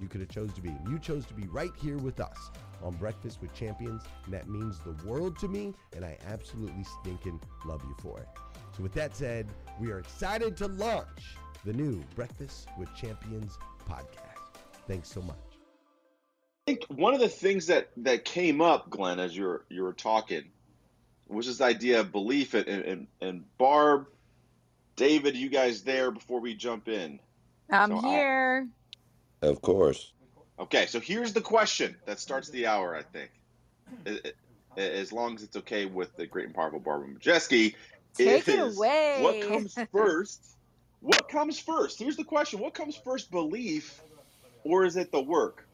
you could have chose to be. You chose to be right here with us on Breakfast with Champions, and that means the world to me, and I absolutely stinking love you for it. So with that said, we are excited to launch the new Breakfast with Champions podcast. Thanks so much. I think one of the things that that came up, Glenn, as you were you were talking, was this idea of belief. And, and, and Barb, David, you guys there before we jump in? I'm so here. I, of course. Okay, so here's the question that starts the hour. I think, as long as it's okay with the great and powerful Barbara Majeski. Take it away. What comes first? What comes first? Here's the question: What comes first, belief, or is it the work?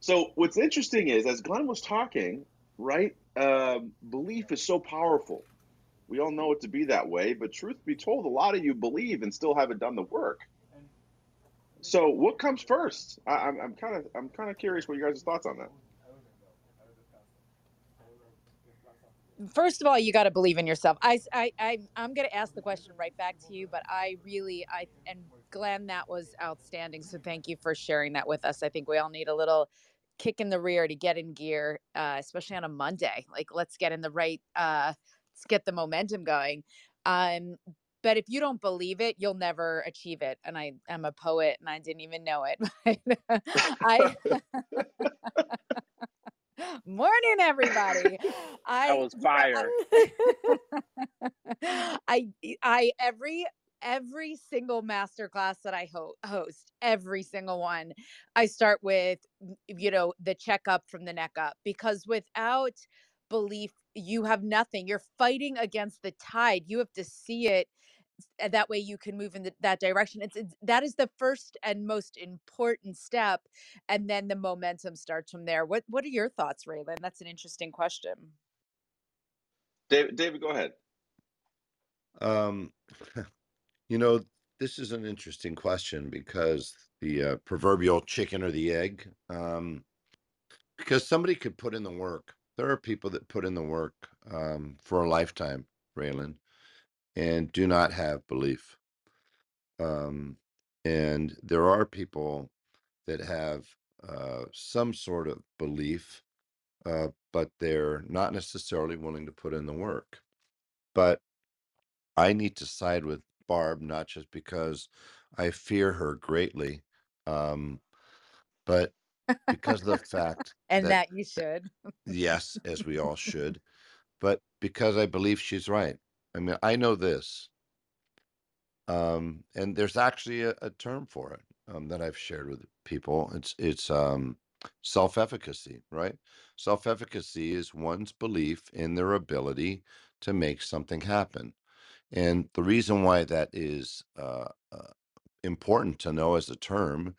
So what's interesting is, as Glenn was talking, right? Um, belief is so powerful. We all know it to be that way, but truth be told, a lot of you believe and still haven't done the work. So, what comes first? I, am I'm kind of I'm kind of curious what you guys' thoughts on that. First of all, you got to believe in yourself. I, I, I, I'm going to ask the question right back to you, but I really, I, and Glenn, that was outstanding. So thank you for sharing that with us. I think we all need a little kick in the rear to get in gear, uh, especially on a Monday. Like, let's get in the right, uh, let's get the momentum going. Um, but if you don't believe it, you'll never achieve it. And I am a poet and I didn't even know it. I Morning everybody. I That was fire. I I every every single master class that I ho- host, every single one, I start with you know the checkup from the neck up because without belief you have nothing. You're fighting against the tide. You have to see it that way you can move in the, that direction it's, it's that is the first and most important step and then the momentum starts from there what what are your thoughts raylan that's an interesting question David, David, go ahead. Um, you know, this is an interesting question because the uh, proverbial chicken or the egg. Um, because somebody could put in the work. There are people that put in the work um, for a lifetime, Raylan, and do not have belief. Um, and there are people that have uh, some sort of belief, uh, but they're not necessarily willing to put in the work. But I need to side with Barb, not just because I fear her greatly, um, but because of the fact and that, that you should yes, as we all should, but because I believe she's right. I mean, I know this, um, and there's actually a, a term for it um, that I've shared with people. It's it's um, self-efficacy, right? Self-efficacy is one's belief in their ability to make something happen. And the reason why that is uh, uh, important to know as a term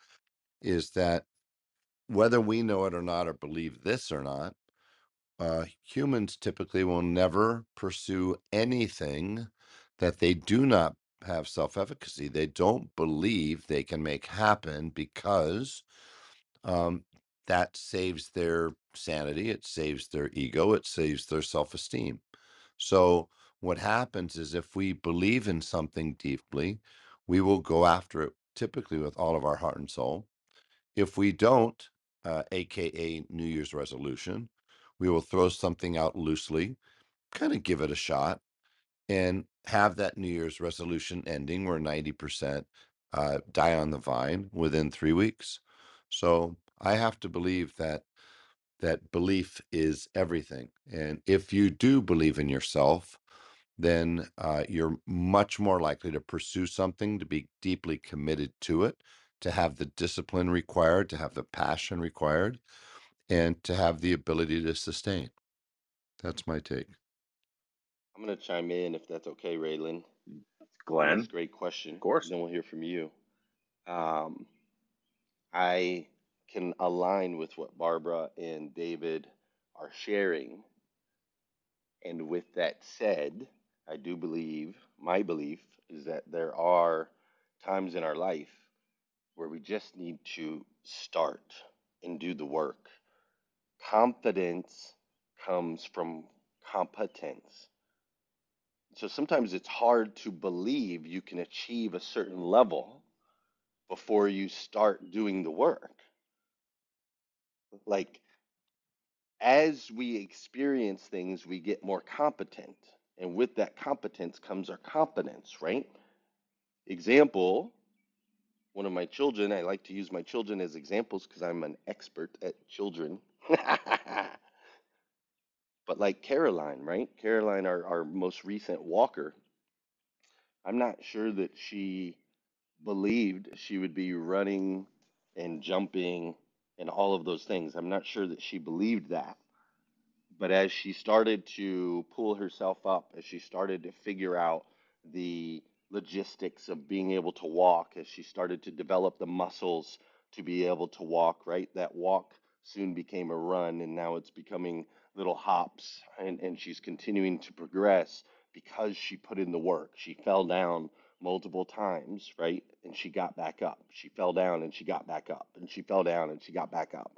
is that whether we know it or not, or believe this or not, uh, humans typically will never pursue anything that they do not have self efficacy. They don't believe they can make happen because um, that saves their sanity, it saves their ego, it saves their self esteem. So, what happens is if we believe in something deeply, we will go after it typically with all of our heart and soul. If we don't, uh, AKA New Year's resolution, we will throw something out loosely, kind of give it a shot, and have that New Year's resolution ending where 90% uh, die on the vine within three weeks. So I have to believe that that belief is everything. And if you do believe in yourself, then uh, you're much more likely to pursue something, to be deeply committed to it, to have the discipline required, to have the passion required, and to have the ability to sustain. That's my take. I'm going to chime in if that's okay, Raylan. That's Glenn, a great question. of course. Then we'll hear from you. Um, I can align with what Barbara and David are sharing. And with that said, I do believe, my belief is that there are times in our life where we just need to start and do the work. Confidence comes from competence. So sometimes it's hard to believe you can achieve a certain level before you start doing the work. Like, as we experience things, we get more competent. And with that competence comes our confidence, right? Example one of my children, I like to use my children as examples because I'm an expert at children. but like Caroline, right? Caroline, our, our most recent walker, I'm not sure that she believed she would be running and jumping and all of those things. I'm not sure that she believed that. But as she started to pull herself up, as she started to figure out the logistics of being able to walk, as she started to develop the muscles to be able to walk, right? That walk soon became a run, and now it's becoming little hops, and, and she's continuing to progress because she put in the work. She fell down multiple times, right? And she got back up. She fell down and she got back up, and she fell down and she got back up.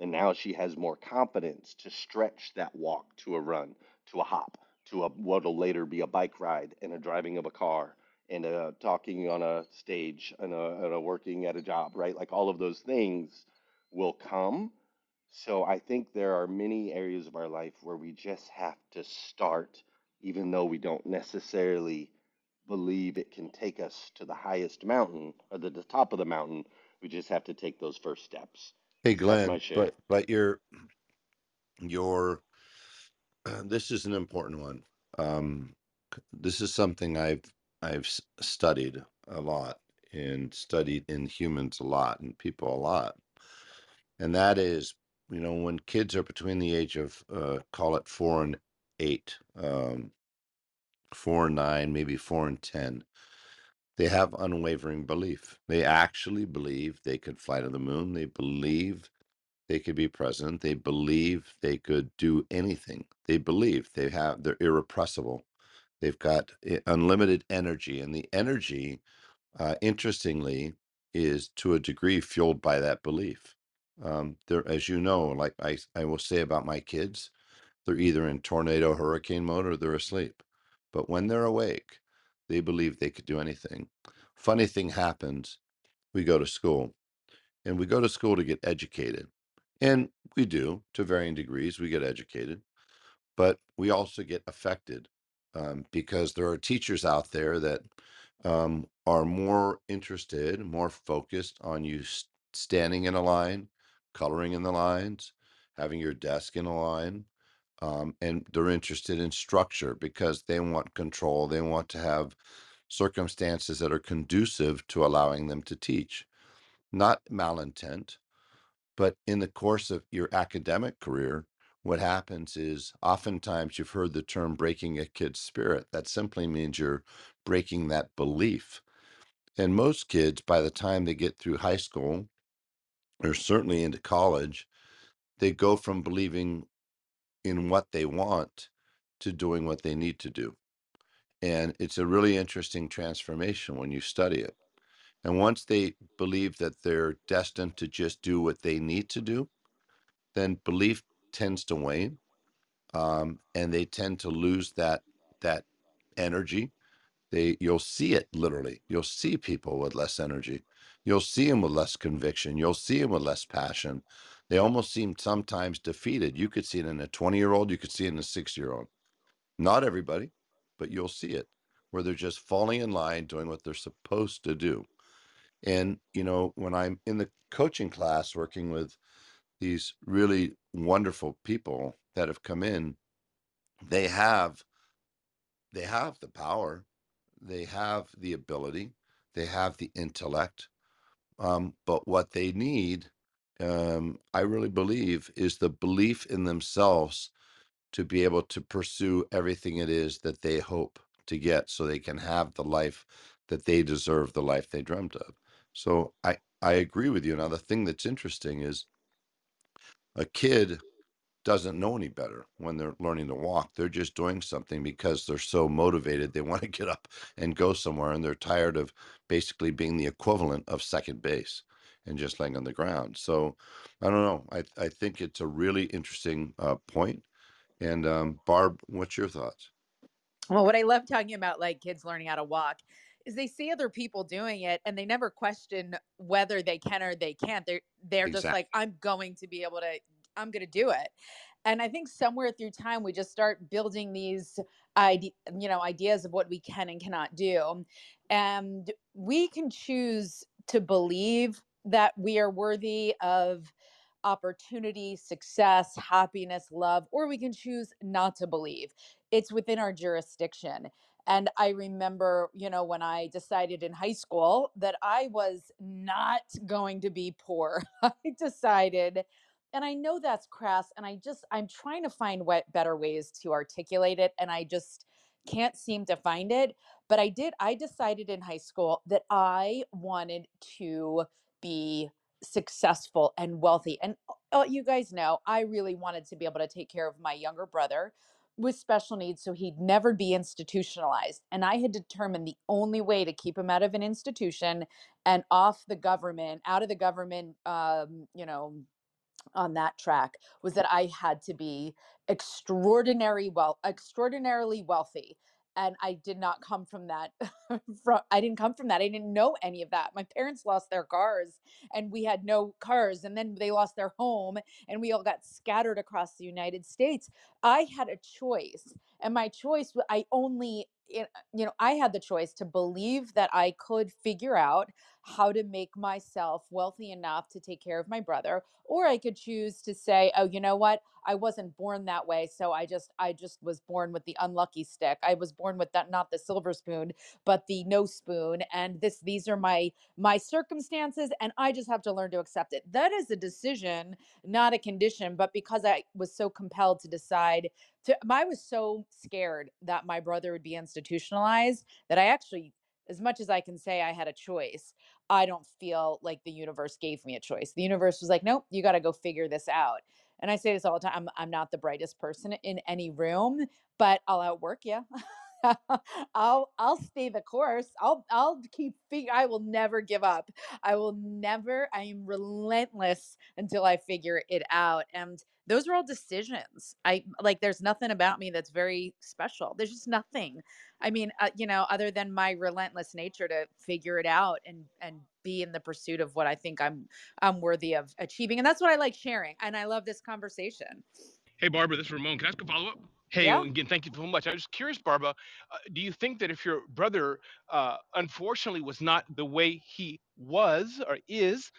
And now she has more confidence to stretch that walk to a run, to a hop, to a what'll later be a bike ride and a driving of a car and a talking on a stage and a, and a working at a job, right? Like all of those things will come. So I think there are many areas of our life where we just have to start, even though we don't necessarily believe it can take us to the highest mountain or the, the top of the mountain. We just have to take those first steps. Hey, That's my Glenn, share. but but your your this is an important one. Um, c- this is something I've I've s- studied a lot and studied in humans a lot and people a lot, and that is, you know, when kids are between the age of uh, call it four and eight, um, four and nine, maybe four and ten, they have unwavering belief. They actually believe they could fly to the moon. They believe they could be president. They believe they could do anything. They believe they have, they're irrepressible. They've got unlimited energy. And the energy, uh, interestingly, is to a degree fueled by that belief. Um, there, as you know, like I, I will say about my kids, they're either in tornado hurricane mode or they're asleep. But when they're awake, they believe they could do anything. Funny thing happens. We go to school and we go to school to get educated. And we do to varying degrees. We get educated, but we also get affected um, because there are teachers out there that um, are more interested, more focused on you standing in a line, coloring in the lines, having your desk in a line. Um, and they're interested in structure because they want control. They want to have circumstances that are conducive to allowing them to teach, not malintent but in the course of your academic career, what happens is oftentimes you've heard the term breaking a kid's spirit. That simply means you're breaking that belief. And most kids, by the time they get through high school or certainly into college, they go from believing in what they want to doing what they need to do. And it's a really interesting transformation when you study it. And once they believe that they're destined to just do what they need to do, then belief tends to wane um, and they tend to lose that that energy they you'll see it literally you'll see people with less energy you'll see them with less conviction you'll see them with less passion. They almost seem sometimes defeated. You could see it in a 20 year old you could see it in a 6 year old not everybody but you'll see it where they're just falling in line doing what they're supposed to do. And you know when i'm in the coaching class working with these really wonderful people that have come in they have they have the power they have the ability they have the intellect um, but what they need um, i really believe is the belief in themselves to be able to pursue everything it is that they hope to get so they can have the life that they deserve the life they dreamt of. So i i agree with you. Now the thing that's interesting is a kid doesn't know any better when they're learning to walk. They're just doing something because they're so motivated. They want to get up and go somewhere, and they're tired of basically being the equivalent of second base and just laying on the ground. So I don't know. I, I think it's a really interesting uh, point. And um, Barb, what's your thoughts? Well, what I love talking about like kids learning how to walk is they see other people doing it and they never question whether they can or they can't. They're they're just like, I'm going to be able to, I'm gonna do it. And I think somewhere through time we just start building these ide- you know, ideas of what we can and cannot do. And we can choose to believe that we are worthy of opportunity, success, happiness, love, or we can choose not to believe. It's within our jurisdiction. And I remember, you know, when I decided in high school that I was not going to be poor, I decided, and I know that's crass, and I just, I'm trying to find what better ways to articulate it, and I just can't seem to find it. But I did, I decided in high school that I wanted to be successful and wealthy. And uh, you guys know, I really wanted to be able to take care of my younger brother with special needs so he'd never be institutionalized. And I had determined the only way to keep him out of an institution and off the government, out of the government, um, you know, on that track was that I had to be extraordinary well extraordinarily wealthy and I did not come from that from I didn't come from that. I didn't know any of that. My parents lost their cars and we had no cars and then they lost their home and we all got scattered across the United States. I had a choice and my choice I only eh, you know, I had the choice to believe that I could figure out how to make myself wealthy enough to take care of my brother, or I could choose to say, oh, you know what? I wasn't born that way, so I just I just was born with the unlucky stick. I was born with that not the silver spoon, but the no spoon, and this these are my my circumstances, and I just have to learn to accept it. That is a decision, not a condition. But because I was so compelled to decide to, I was so scared that my brother would be institutionalized that I actually as much as I can say I had a choice, I don't feel like the universe gave me a choice. The universe was like, nope, you got to go figure this out. And I say this all the time I'm, I'm not the brightest person in any room, but I'll outwork you. I'll I'll stay the course. I'll I'll keep fig- I will never give up. I will never I am relentless until I figure it out. And those are all decisions. I like there's nothing about me that's very special. There's just nothing. I mean, uh, you know, other than my relentless nature to figure it out and and be in the pursuit of what I think I'm I'm worthy of achieving. And that's what I like sharing. And I love this conversation. Hey, Barbara, this is Ramon. Can I ask a follow up? Hey, Yeah. again, thank you so much. I was curious, Barbara, uh, do you think that if your brother uh, unfortunately was not the way he was or is,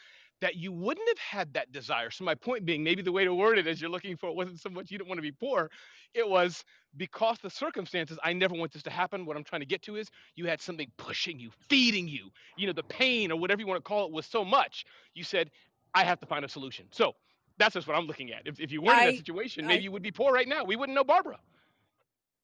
that you wouldn't have had that desire? So, my point being, maybe the way to word it as you're looking for it wasn't so much you didn't want to be poor, it was because the circumstances, I never want this to happen. What I'm trying to get to is you had something pushing you, feeding you, you know, the pain or whatever you want to call it was so much. You said, I have to find a solution. So, that's just what I'm looking at. If, if you weren't in that I situation, I maybe you would be poor right now. We wouldn't know Barbara.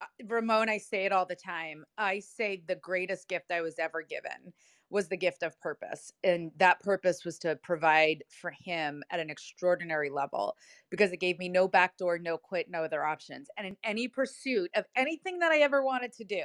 uh, Ramon, I say it all the time. I say the greatest gift I was ever given was the gift of purpose. And that purpose was to provide for him at an extraordinary level because it gave me no backdoor, no quit, no other options. And in any pursuit of anything that I ever wanted to do,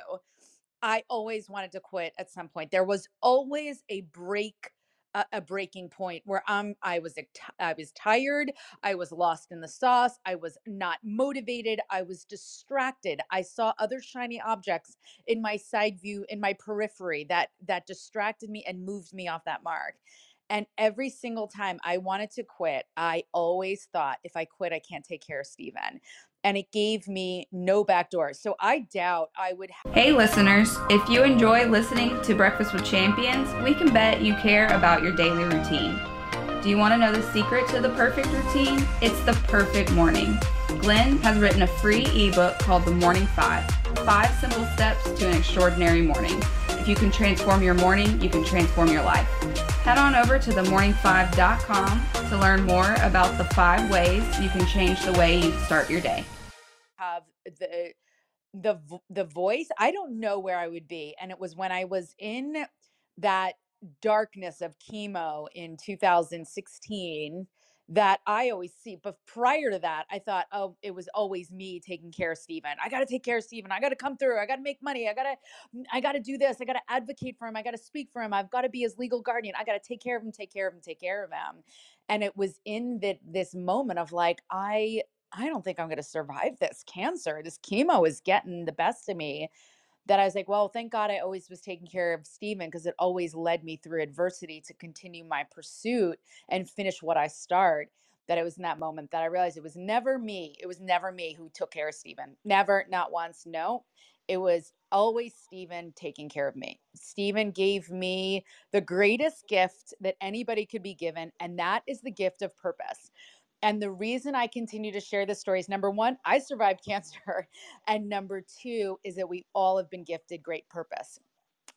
I always wanted to quit at some point. There was always a break. A, a breaking point where I'm I was I was tired I was lost in the sauce. I was not motivated. I was distracted. I saw other shiny objects in my side view, in my periphery that that distracted me and moved me off that mark. And every single time I wanted to quit, I always thought if I quit, I can't take care of Steven. And it gave me no back door. So I doubt I would Hey, listeners, if you enjoy listening to Breakfast with Champions, we can bet you care about your daily routine. Do you want to know the secret to the perfect routine? It's the perfect morning. Glenn has written a free ebook called The Morning Five Five Simple Steps to an Extraordinary Morning. You can transform your morning, you can transform your life. Head on over to themorning5.com to learn more about the five ways you can change the way you start your day. have the the the voice i don't know where i would be and it was when i was in that darkness of chemo in 2016 that i always see but prior to that i thought oh it was always me taking care of Steven. i got to take care of Steven. i got to come through i got to make money i got to mm, i got to do this i got to advocate for him i got to speak for him i've got to be his legal guardian i got to take care of him take care of him take care of him and it was in that this moment of like i I don't think I'm going to survive this cancer. This chemo is getting the best of me. That I was like, well, thank God I always was taking care of Stephen because it always led me through adversity to continue my pursuit and finish what I start. That it was in that moment that I realized it was never me. It was never me who took care of Stephen. Never, not once. No, it was always Stephen taking care of me. Stephen gave me the greatest gift that anybody could be given, and that is the gift of purpose. And the reason I continue to share this story is number one, I survived cancer. And number two is that we all have been gifted great purpose.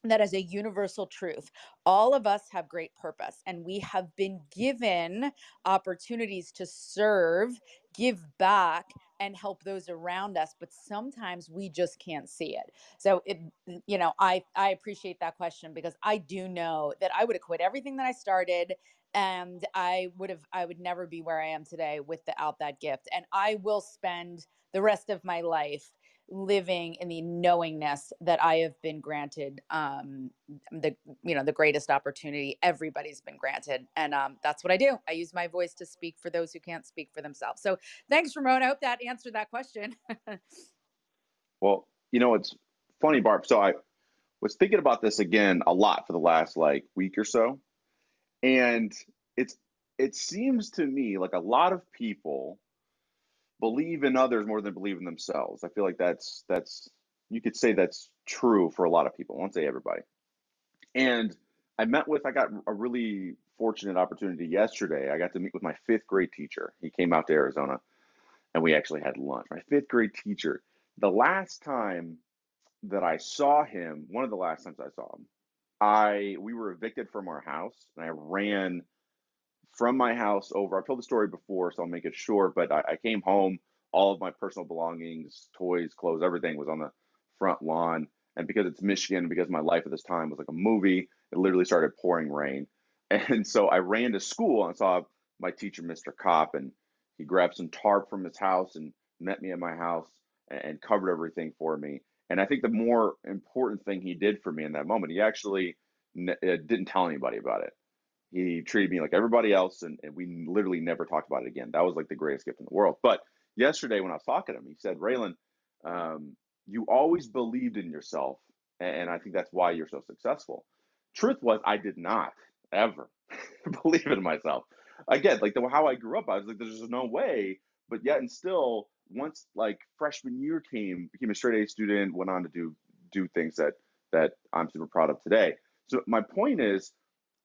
That is a universal truth. All of us have great purpose, and we have been given opportunities to serve, give back, and help those around us. But sometimes we just can't see it. So, it, mm, you know, I I appreciate that question because I do know that I would have quit everything that I started and I would have I would never be where I am today without that gift. And I will spend the rest of my life living in the knowingness that I have been granted um the you know the greatest opportunity everybody's been granted and um that's what I do. I use my voice to speak for those who can't speak for themselves. So thanks Ramon. I hope that answered that question. Well, you know, it's funny, Barb. So I was thinking about this again a lot for the last like week or so. And it's it seems to me like a lot of people believe in others more than believe in themselves. I feel like that's that's you could say that's true for a lot of people. I won't say everybody. And I met with, I got a really fortunate opportunity yesterday. I got to meet with my fifth grade teacher. He came out to Arizona and we actually had lunch. My fifth grade teacher. The last time that I saw him, one of the last times I saw him, I we were evicted from our house and I ran from my house over. I've told the story before, so I'll make it short, but I, I came home, all of my personal belongings, toys, clothes, everything was on the front lawn. And because it's Michigan, because my life at this time was like a movie, it literally started pouring rain. And so I ran to school and saw my teacher, Mr. Kopp, and he grabbed some tarp from his house and met me at my house and covered everything for me. And I think the more important thing he did for me in that moment, he actually uh, didn't tell anybody about it. He treated me like everybody else, and, and, we literally never talked about it again. That was like the greatest gift in the world. But yesterday, when I was talking to him, he said, Raylan, um, you always believed in yourself, and I think that's why you're so successful. Truth was, I did not ever believe in myself. Again, like the, how I grew up, I was like, there's just no way. But yet, and still, once like freshman year came, became a straight A student, went on to do do things that that I'm super proud of today. So my point is,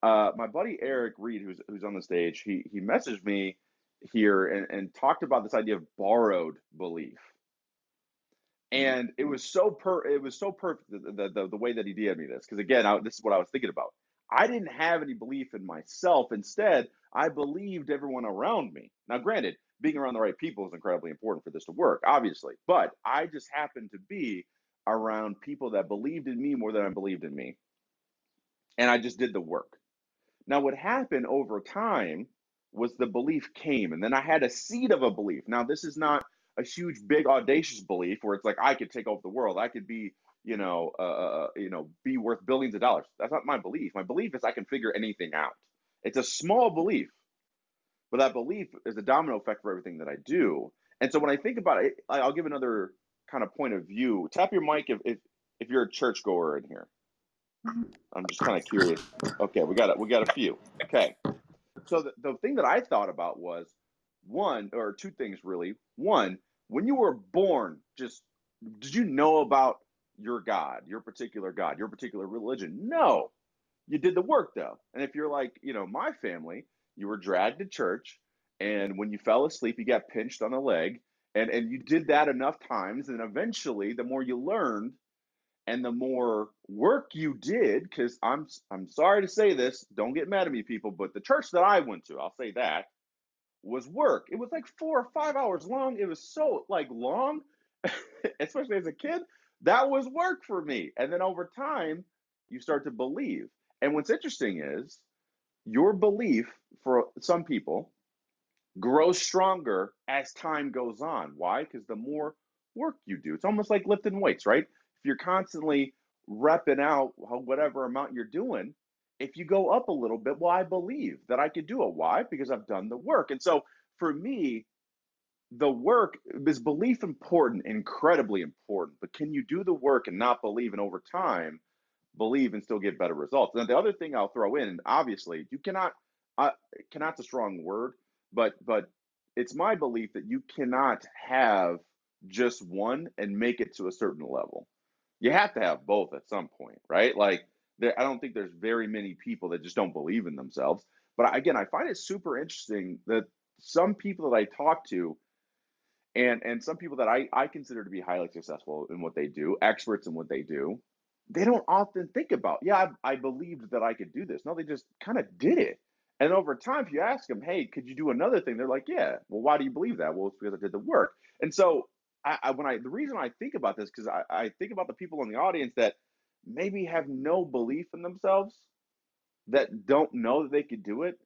uh, my buddy Eric Reed, who's who's on the stage, he he messaged me here and, and talked about this idea of borrowed belief. And it was so per it was so perfect the, the, the way that he did me this because again I, this is what I was thinking about. I didn't have any belief in myself. Instead, I believed everyone around me. Now, granted, being around the right people is incredibly important for this to work, obviously. But I just happened to be around people that believed in me more than I believed in me. And I just did the work. Now, what happened over time was the belief came, and then I had a seed of a belief. Now, this is not a huge, big, audacious belief where it's like I could take over the world. I could be, you know, uh, uh, uh, you know, be worth billions of dollars. That's not my belief. My belief is I can figure anything out. It's a small belief, but that belief is a domino effect for everything that I do. And so when I think about it, I'll give another kind of point of view. Tap your mic if if, if you're a churchgoer in here. Mm-hmm. I'm just kind of curious. Okay, we got it. We got a few. Okay, so the, the thing that I thought about was one or two things really. One, when you were born, just did you know about your God, your particular God, your particular religion? No, you did the work though. And if you're like, you know, my family, you were dragged to church, and when you fell asleep, you got pinched on the leg, and and you did that enough times, and eventually, the more you learned, and the more work you did because i'm i'm sorry to say this don't get mad at me people but the church that i went to i'll say that was work. It was like four or five hours long. It was so like long especially as a kid that was work for me. And then over time you start to believe. And what's interesting is your belief for some people grows stronger as time goes on why because the more work you do it's almost like lifting weights right if you're constantly repping out whatever amount you're doing, if you go up a little bit, well, I believe that I could do it. Why? Because I've done the work. And so for me, the work is belief important, incredibly important. But can you do the work and not believe and over time believe and still get better results? And the other thing I'll throw in, obviously, you cannot uh, cannot's a strong word, but but it's my belief that you cannot have just one and make it to a certain level you have to have both at some point, right? Like, there, I don't think there's very many people that just don't believe in themselves. But again, I find it super interesting that some people that I talk to, and and some people that I, I consider to be highly successful in what they do, experts in what they do, they don't often think about, yeah, I, I believed that I could do this. No, they just kind of did it. And over time, if you ask them, hey, could you do another thing? They're like, yeah. Well, why do you believe that? Well, it's because I did the work. And so I, I when I the reason I think about this because I, I think about the people in the audience that maybe have no belief in themselves, that don't know that they could do it,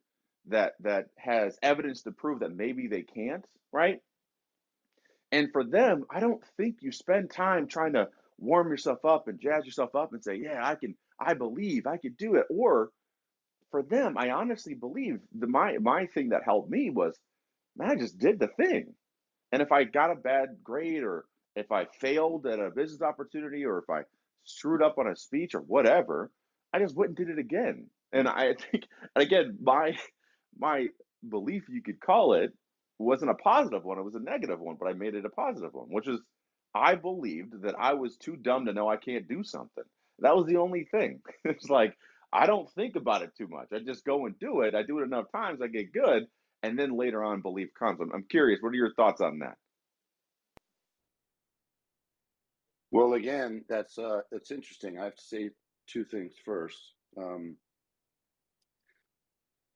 that that has evidence to prove that maybe they can't, right? And for them, I don't think you spend time trying to warm yourself up and jazz yourself up and say, "Yeah, I can. I believe I could do it." Or for them, I honestly believe the my my thing that helped me was, man, I just did the thing. And if I got a bad grade or if I failed at a business opportunity or if I screwed up on a speech or whatever, I just went and did it again. And I think and again, my my belief you could call it wasn't a positive one, it was a negative one, but I made it a positive one, which is I believed that I was too dumb to know I can't do something. That was the only thing. It's like I don't think about it too much. I just go and do it. I do it enough times, I get good, and then later on belief comes. I'm, I'm curious, what are your thoughts on that? Well, again, that's uh, it's interesting. I have to say two things first. Um,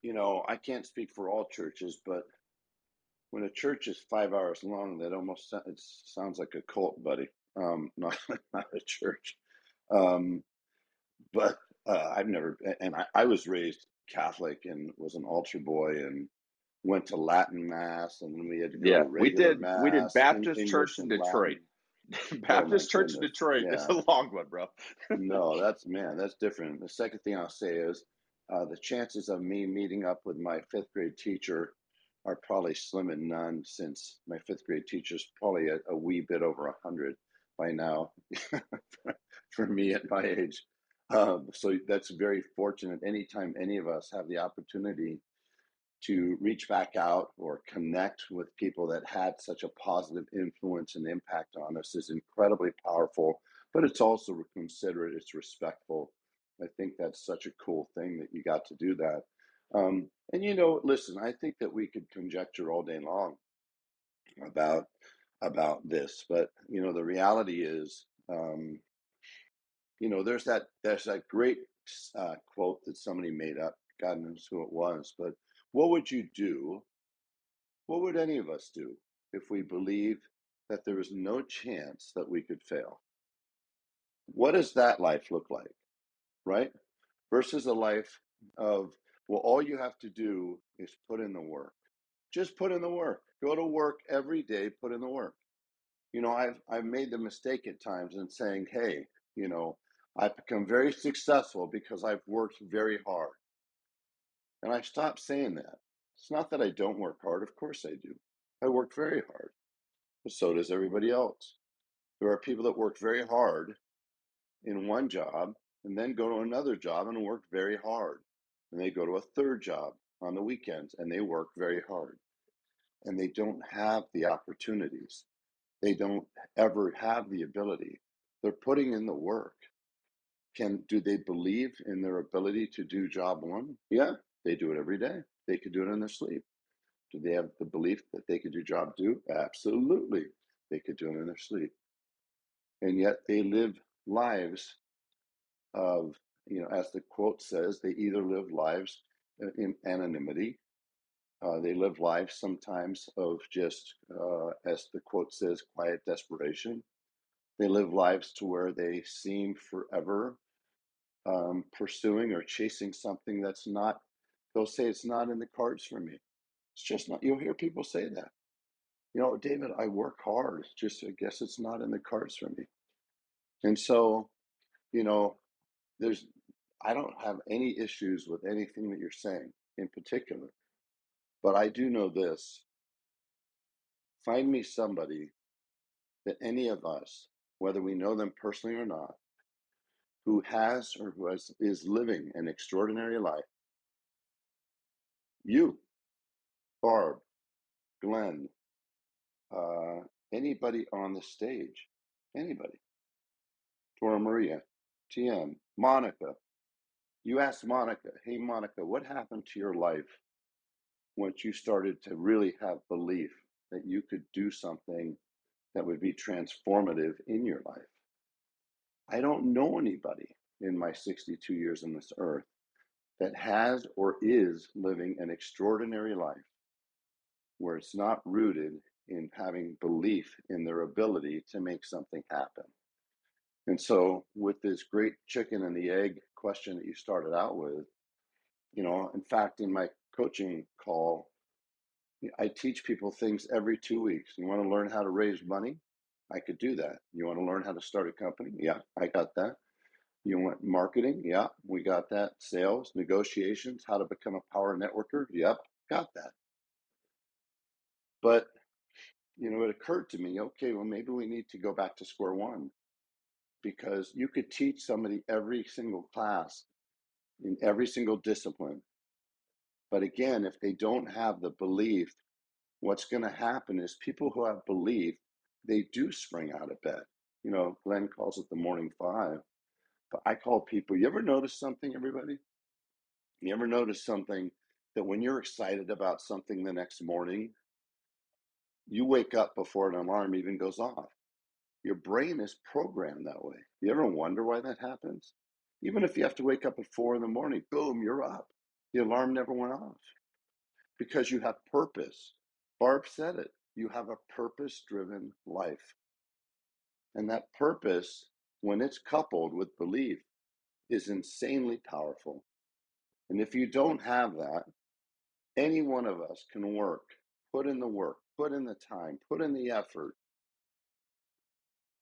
you know, I can't speak for all churches, but when a church is five hours long, that almost it sounds like a cult, buddy. Um, not not a church. Um, but uh, I've never, and I, I was raised Catholic and was an altar boy and went to Latin mass, and then we had to go Yeah, to we did. We did Baptist English Church in Detroit. Latin. Oh Baptist Church in Detroit. It's yeah. a long one, bro. No, that's man, that's different. The second thing I'll say is uh, the chances of me meeting up with my fifth grade teacher are probably slim and none since my fifth grade teacher's probably a, a wee bit over a hundred by now for me at my age. Um, so that's very fortunate. Anytime any of us have the opportunity to reach back out or connect with people that had such a positive influence and impact on us is incredibly powerful, but it's also considerate, it's respectful. I think that's such a cool thing that you got to do that. Um, and you know, listen, I think that we could conjecture all day long about about this, but you know, the reality is, um, you know, there's that there's that great uh, quote that somebody made up. God knows who it was, but what would you do? What would any of us do if we believed that there was no chance that we could fail? What does that life look like, right? Versus a life of, well, all you have to do is put in the work. Just put in the work. Go to work every day, put in the work. You know, I've I've made the mistake at times in saying, hey, you know, I've become very successful because I've worked very hard. And I stopped saying that. It's not that I don't work hard. Of course I do. I work very hard. But so does everybody else. There are people that work very hard in one job and then go to another job and work very hard. And they go to a third job on the weekends and they work very hard. And they don't have the opportunities. They don't ever have the ability. They're putting in the work. Can do they believe in their ability to do job one? Yeah, they do it every day. They could do it in their sleep. Do they have the belief that they could do job two? Absolutely. They could do it in their sleep. And yet they live lives of, you know, as the quote says, they either live lives in anonymity. Uh, they live lives sometimes of just, uh, as the quote says, quiet desperation. They live lives to where they seem forever um, pursuing or chasing something that's not, they'll say it's not in the cards for me. It's just not, you'll hear people say that. You know, David, I work hard. It's just, I guess it's not in the cards for me. And so, you know, there's, I don't have any issues with anything that you're saying in particular, but I do know this. Find me somebody that any of us, whether we know them personally or not, who has or who has, is living an extraordinary life. You, Barb, Glenn, uh, anybody on the stage, anybody, Dora Maria, TM, Monica. You asked Monica, hey, Monica, what happened to your life once you started to really have belief that you could do something that would be transformative in your life? I don't know anybody in my 62 years on this earth that has or is living an extraordinary life where it's not rooted in having belief in their ability to make something happen. And so, with this great chicken and the egg question that you started out with, you know, in fact, in my coaching call, I teach people things every two weeks. You want to learn how to raise money? I could do that. You want to learn how to start a company? Yeah, I got that. You want marketing? Yeah, we got that. Sales, negotiations, how to become a power networker? Yep, got that. But, you know, it occurred to me okay, well, maybe we need to go back to square one because you could teach somebody every single class in every single discipline. But again, if they don't have the belief, what's going to happen is people who have belief they do spring out of bed. You know, Glenn calls it the morning five, but I call people, you ever notice something, everybody? You ever notice something that when you're excited about something the next morning, you wake up before an alarm even goes off? Your brain is programmed that way. You ever wonder why that happens? Even if you have to wake up at four in the morning, boom, you're up. The alarm never went off because you have purpose. Barb said it. You have a purpose driven life. And that purpose, when it's coupled with belief, is insanely powerful. And if you don't have that, any one of us can work, put in the work, put in the time, put in the effort,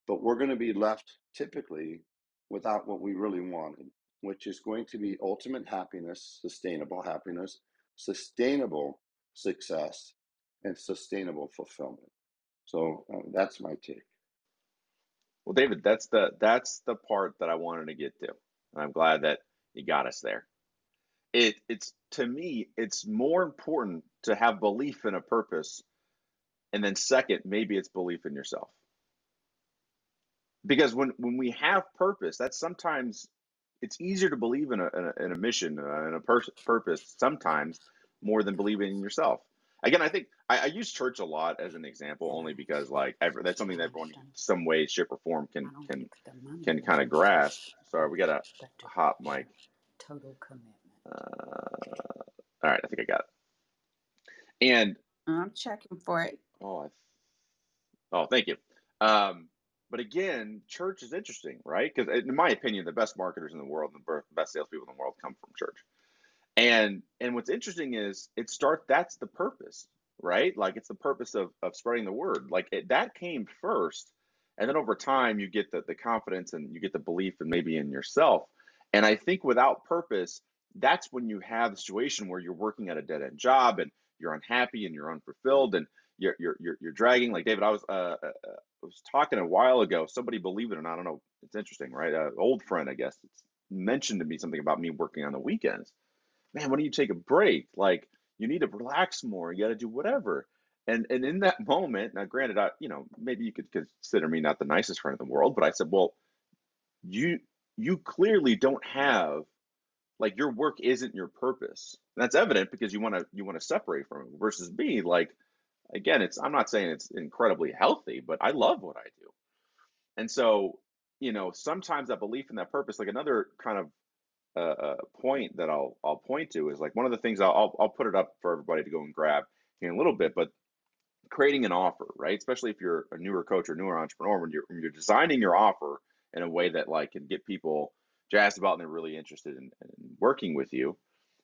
but we're going to be left typically without what we really wanted, which is going to be ultimate happiness, sustainable happiness, sustainable success, and sustainable fulfillment. So uh, that's my take. Well, David, that's the that's the part that I wanted to get to, and I'm glad that you got us there. It it's to me, it's more important to have belief in a purpose, and then second, maybe it's belief in yourself. Because when when we have purpose, that's sometimes it's easier to believe in a in a, in a mission uh, in a pur- purpose sometimes more than believing in yourself again, I think I, I, use church a lot as an example only because like that's something that everyone, some way, shape, or form can can can kind of grasp. Sorry, we got a hot mic. Total commitment. Uh, all right, I think I got it. And I'm checking for it. Oh, oh, thank you. Um, but again, church is interesting, right? Because uh, in my opinion, the best marketers in the world and the best salespeople in the world come from church. And and what's interesting is it start that's the purpose, right? Like it's the purpose of of spreading the word. Like it, that came first, and then over time you get the the confidence and you get the belief and maybe in yourself. And I think without purpose, that's when you have the situation where you're working at a dead end job and you're unhappy and you're unfulfilled and you're you're you're, you're dragging. Like David, I was uh, uh, uh was talking a while ago. Somebody, believe it or not, I don't know. It's interesting, right? An old friend, I guess, it's mentioned to me something about me working on the weekends man, why don't you take a break? Like you need to relax more. You got to do whatever. And and in that moment, now granted, I you know maybe you could consider me not the nicest friend in the world, but I said, well, you you clearly don't have like your work isn't your purpose. And that's evident because you want to you want to separate from it versus me like again it's i'm not saying it's incredibly healthy but i love what i do and so you know sometimes that belief and that purpose like another kind of uh, point that I'll I'll point to is like one of the things I'll, I'll I'll put it up for everybody to go and grab in a little bit, but creating an offer, right? Especially if you're a newer coach or newer entrepreneur, when you're when you're designing your offer in a way that like can get people jazzed about and they're really interested in, in working with you.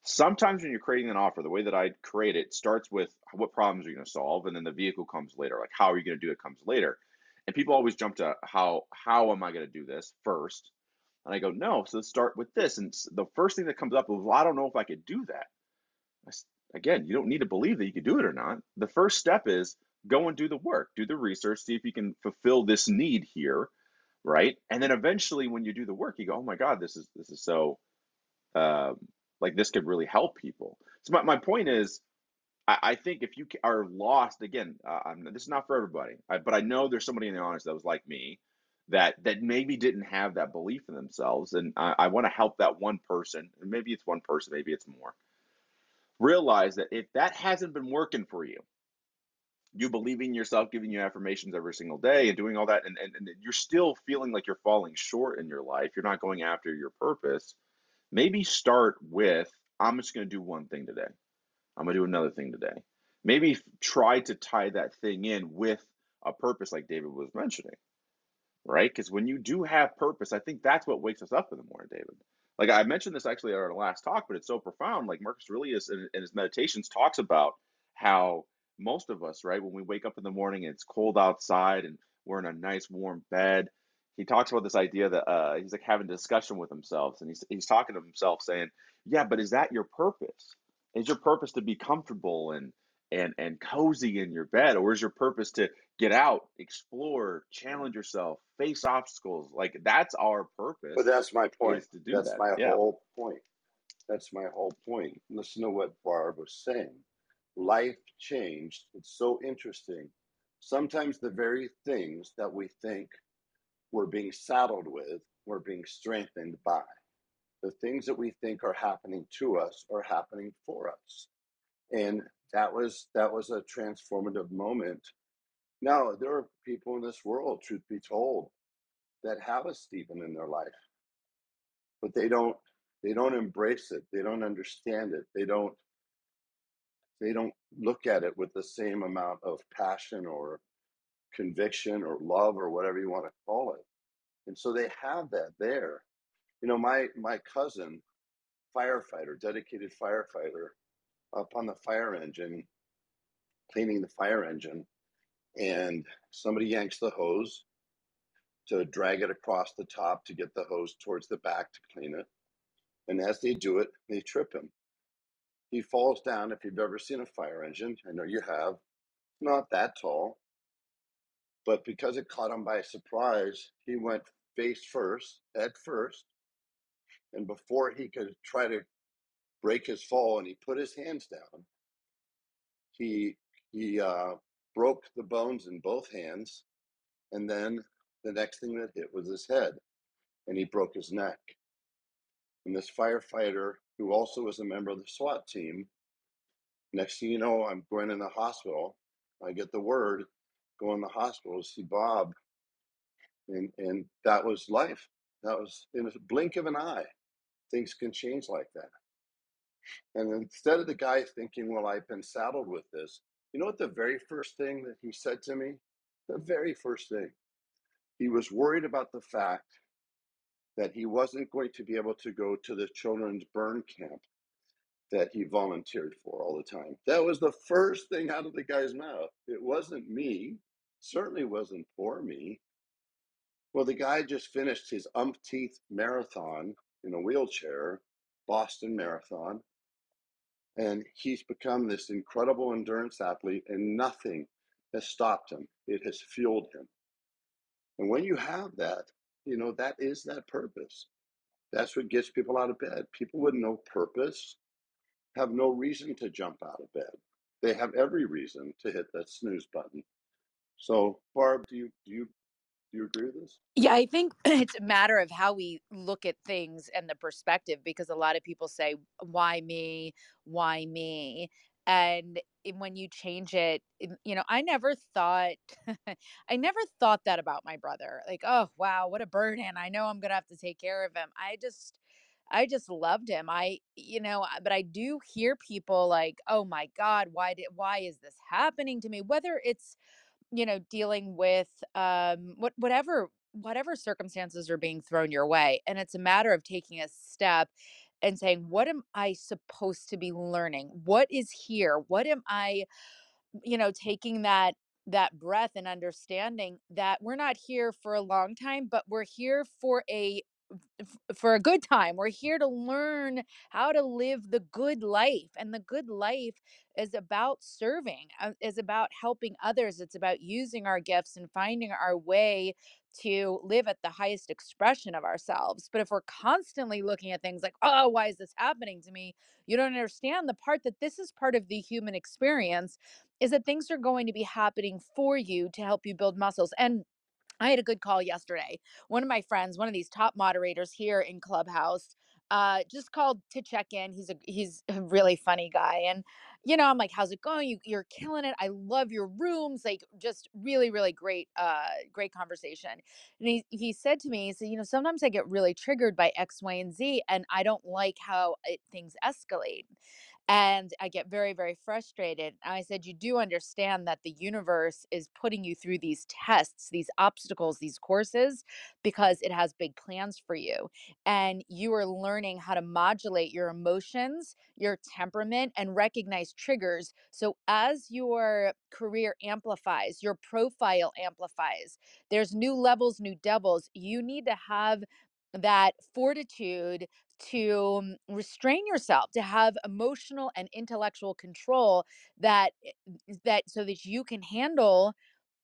Sometimes when you're creating an offer, the way that I create it starts with what problems are you going to solve, and then the vehicle comes later. Like how are you going to do it comes later. And people always jump to how how am I going to do this first, and I go, no, so let's start with this. And the first thing that comes up is, well, I don't know if I could do that. Again, you don't need to believe that you could do it or not. The first step is go and do the work, do the research, see if you can fulfill this need here, right? And then eventually, when you do the work, you go, oh my God, this is this is so, um, like this could really help people. So my, my point is, I, I think if you are lost, again, uh, this is not for everybody, I, but I know there's somebody in the audience that was like me, that that maybe didn't have that belief in themselves and i, I want to help that one person and maybe it's one person maybe it's more realize that if that hasn't been working for you you believing yourself giving you affirmations every single day and doing all that and, and, and you're still feeling like you're falling short in your life you're not going after your purpose maybe start with i'm just going to do one thing today i'm going to do another thing today maybe try to tie that thing in with a purpose like david was mentioning right? Because when you do have purpose, I think that's what wakes us up in the morning, David. Like I mentioned this actually at our last talk, but it's so profound. Like Marcus Aurelius in, in his meditations talks about how most of us, right, when we wake up in the morning it's cold outside and we're in a nice warm bed, he talks about this idea that uh, he's like having a discussion with himself, and he's he's talking to himself, saying, "Yeah, but is that your purpose? Is your purpose to be comfortable and and and cozy in your bed, or is your purpose to get out, explore, challenge yourself, face obstacles. Like that's our purpose. But that's my point. To do that's that. my yeah. whole point. That's my whole point. Listen to what Barb was saying. Life changed. It's so interesting. Sometimes the very things that we think we're being saddled with, we're being strengthened by. The things that we think are happening to us are happening for us. And that was that was a transformative moment. Now, there are people in this world, truth be told, that have a Stephen in their life, but they don't they don't embrace it. They don't understand it. They don't they don't look at it with the same amount of passion or conviction or love or whatever you want to call it. And so they have that there. You know, my my cousin, firefighter, dedicated firefighter, up on the fire engine, cleaning the fire engine, and somebody yanks the hose to drag it across the top to get the hose towards the back to clean it. And as they do it, they trip him. He falls down. If you've ever seen a fire engine, I know you have, not that tall, but because it caught him by surprise, he went face first, head first. And before he could try to break his fall and he put his hands down, he he uh, broke the bones in both hands. And then the next thing that hit was his head, and he broke his neck. And this firefighter, who also was a member of the SWAT team, next thing you know, I'm going in the hospital. I get the word, go in the hospital to see Bob and and that was life. That was in a blink of an eye. Things can change like that. And instead of the guy thinking, "Well, I've been saddled with this," you know what? The very first thing that he said to me, the very first thing, he was worried about the fact that he wasn't going to be able to go to the children's burn camp that he volunteered for all the time. That was the first thing out of the guy's mouth. It wasn't me, certainly wasn't for me. Well, the guy just finished his umpteenth marathon in a wheelchair, Boston Marathon, and he's become this incredible endurance athlete, and nothing has stopped him. It has fueled him. And when you have that, you know, that is that purpose. That's what gets people out of bed. People with no purpose have no reason to jump out of bed. They have every reason to hit that snooze button. So, Barb, do you do you do you agree with this? Yeah, I think it's a matter of how we look at things and the perspective because a lot of people say, why me? Why me? And when you change it, you know, I never thought, I never thought that about my brother. Like, oh, wow, what a burden. I know I'm to have to take care of him. I just, I just loved him. I, you know, but I do hear people like, oh my God, why did, why is this happening to me? Whether it's, you know dealing with um what whatever whatever circumstances are being thrown your way and it's a matter of taking a step and saying what am i supposed to be learning? What is here? What am i you know taking that that breath and understanding that we're not here for a long time but we're here for a for a good time. We're here to learn how to live the good life. And the good life is about serving, uh, is about helping others. It's about using our gifts and finding our way to live at the highest expression of ourselves. But if we're constantly looking at things like, oh, why is this happening to me? You don't understand the part that this is part of the human experience is that things are going to be happening for you to help you build muscles. And I had a good call yesterday. One of my friends, one of these top moderators here in Clubhouse, uh, just called to check in. He's a he's a really funny guy, and you know, I'm like, "How's it going? You you're killing it. I love your rooms. Like, just really, really great, uh, great conversation." And he he said to me, he said, "You know, sometimes I get really triggered by X, Y, and Z, and I don't like how it, things escalate." And I get very, very frustrated. And I said, You do understand that the universe is putting you through these tests, these obstacles, these courses, because it has big plans for you. And you are learning how to modulate your emotions, your temperament, and recognize triggers. So as your career amplifies, your profile amplifies, there's new levels, new devils. You need to have that fortitude to restrain yourself to have emotional and intellectual control that eh, that so that you can handle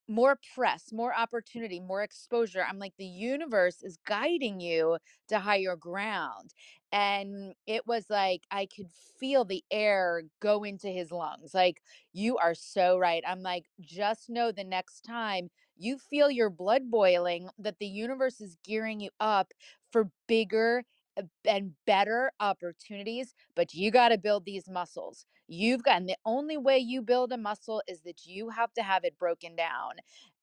more press, more opportunity, more exposure. I'm like, the universe is guiding you to higher ground. And it was like, I could feel the air go into his lungs. Like, you are so right. I'm like, just know the next time you feel your blood boiling, that the universe is gearing you up for bigger Uh, and better opportunities, but you got to build these muscles. You've got, and the only way you build a muscle is that you have to have it broken down.